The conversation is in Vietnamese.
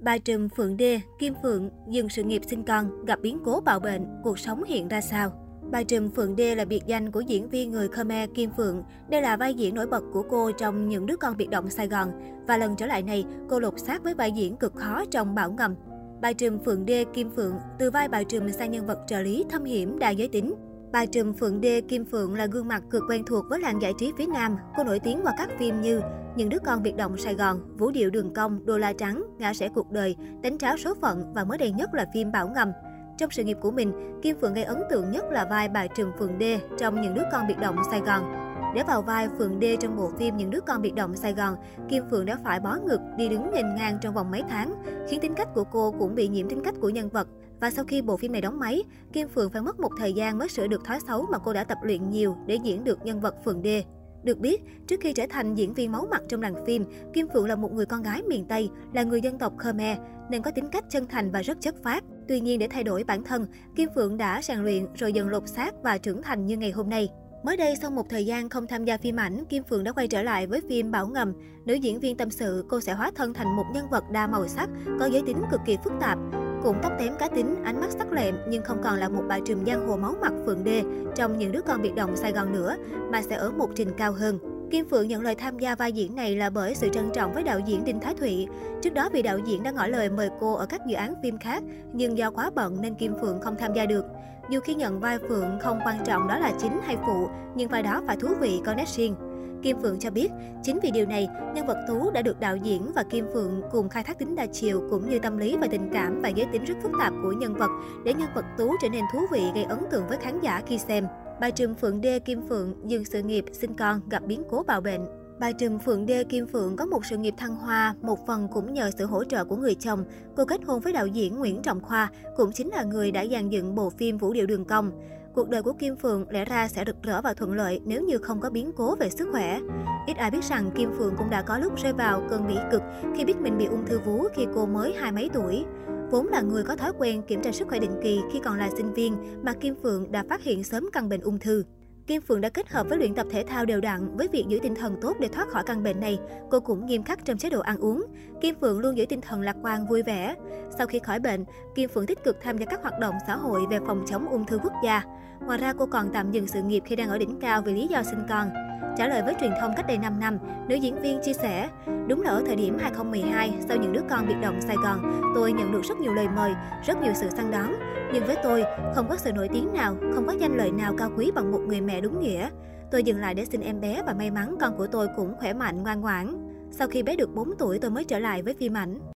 Bà Trùm Phượng Đê, Kim Phượng dừng sự nghiệp sinh con, gặp biến cố bạo bệnh, cuộc sống hiện ra sao? Bà Trùm Phượng Đê là biệt danh của diễn viên người Khmer Kim Phượng. Đây là vai diễn nổi bật của cô trong Những đứa con biệt động Sài Gòn. Và lần trở lại này, cô lột xác với vai diễn cực khó trong bão Ngầm. Bà Trùm Phượng Đê Kim Phượng từ vai bà Trùm sang nhân vật trợ lý thâm hiểm đa giới tính. Bà Trùm Phượng Đê Kim Phượng là gương mặt cực quen thuộc với làng giải trí phía Nam. Cô nổi tiếng qua các phim như Những đứa con biệt động Sài Gòn, Vũ điệu đường cong, Đô la trắng, Ngã sẻ cuộc đời, Đánh tráo số phận và mới đây nhất là phim Bảo Ngầm. Trong sự nghiệp của mình, Kim Phượng gây ấn tượng nhất là vai bà Trùm Phượng Đê trong Những đứa con biệt động Sài Gòn. Để vào vai Phượng Đê trong bộ phim Những đứa con biệt động Sài Gòn, Kim Phượng đã phải bó ngực đi đứng nghênh ngang trong vòng mấy tháng, khiến tính cách của cô cũng bị nhiễm tính cách của nhân vật. Và sau khi bộ phim này đóng máy, Kim Phượng phải mất một thời gian mới sửa được thói xấu mà cô đã tập luyện nhiều để diễn được nhân vật Phượng Đê. Được biết, trước khi trở thành diễn viên máu mặt trong làng phim, Kim Phượng là một người con gái miền Tây, là người dân tộc Khmer, nên có tính cách chân thành và rất chất phát. Tuy nhiên để thay đổi bản thân, Kim Phượng đã rèn luyện rồi dần lột xác và trưởng thành như ngày hôm nay. Mới đây, sau một thời gian không tham gia phim ảnh, Kim Phượng đã quay trở lại với phim Bảo Ngầm. Nữ diễn viên tâm sự cô sẽ hóa thân thành một nhân vật đa màu sắc, có giới tính cực kỳ phức tạp. Cũng tóc tém cá tính, ánh mắt sắc lẹm nhưng không còn là một bà trùm giang hồ máu mặt Phượng Đê trong những đứa con biệt động Sài Gòn nữa, mà sẽ ở một trình cao hơn. Kim Phượng nhận lời tham gia vai diễn này là bởi sự trân trọng với đạo diễn Đinh Thái Thụy. Trước đó vì đạo diễn đã ngỏ lời mời cô ở các dự án phim khác, nhưng do quá bận nên Kim Phượng không tham gia được. Dù khi nhận vai Phượng không quan trọng đó là chính hay phụ, nhưng vai đó phải thú vị, có nét riêng. Kim Phượng cho biết, chính vì điều này, nhân vật Tú đã được đạo diễn và Kim Phượng cùng khai thác tính đa chiều cũng như tâm lý và tình cảm và giới tính rất phức tạp của nhân vật để nhân vật Tú trở nên thú vị gây ấn tượng với khán giả khi xem. Bà Trùm Phượng Đê Kim Phượng dừng sự nghiệp, sinh con, gặp biến cố bạo bệnh. Bà Trùm Phượng Đê Kim Phượng có một sự nghiệp thăng hoa, một phần cũng nhờ sự hỗ trợ của người chồng. Cô kết hôn với đạo diễn Nguyễn Trọng Khoa, cũng chính là người đã dàn dựng bộ phim Vũ điệu đường công. Cuộc đời của Kim Phượng lẽ ra sẽ rực rỡ và thuận lợi nếu như không có biến cố về sức khỏe. Ít ai biết rằng Kim Phượng cũng đã có lúc rơi vào cơn bỉ cực khi biết mình bị ung thư vú khi cô mới hai mấy tuổi. Vốn là người có thói quen kiểm tra sức khỏe định kỳ khi còn là sinh viên, mà Kim Phượng đã phát hiện sớm căn bệnh ung thư. Kim Phượng đã kết hợp với luyện tập thể thao đều đặn với việc giữ tinh thần tốt để thoát khỏi căn bệnh này. Cô cũng nghiêm khắc trong chế độ ăn uống. Kim Phượng luôn giữ tinh thần lạc quan, vui vẻ. Sau khi khỏi bệnh, Kim Phượng tích cực tham gia các hoạt động xã hội về phòng chống ung thư quốc gia. Ngoài ra, cô còn tạm dừng sự nghiệp khi đang ở đỉnh cao vì lý do sinh con. Trả lời với truyền thông cách đây 5 năm, nữ diễn viên chia sẻ, đúng là ở thời điểm 2012, sau những đứa con biệt động Sài Gòn, tôi nhận được rất nhiều lời mời, rất nhiều sự săn đón. Nhưng với tôi, không có sự nổi tiếng nào, không có danh lợi nào cao quý bằng một người mẹ đúng nghĩa. Tôi dừng lại để xin em bé và may mắn con của tôi cũng khỏe mạnh, ngoan ngoãn. Sau khi bé được 4 tuổi, tôi mới trở lại với phim ảnh.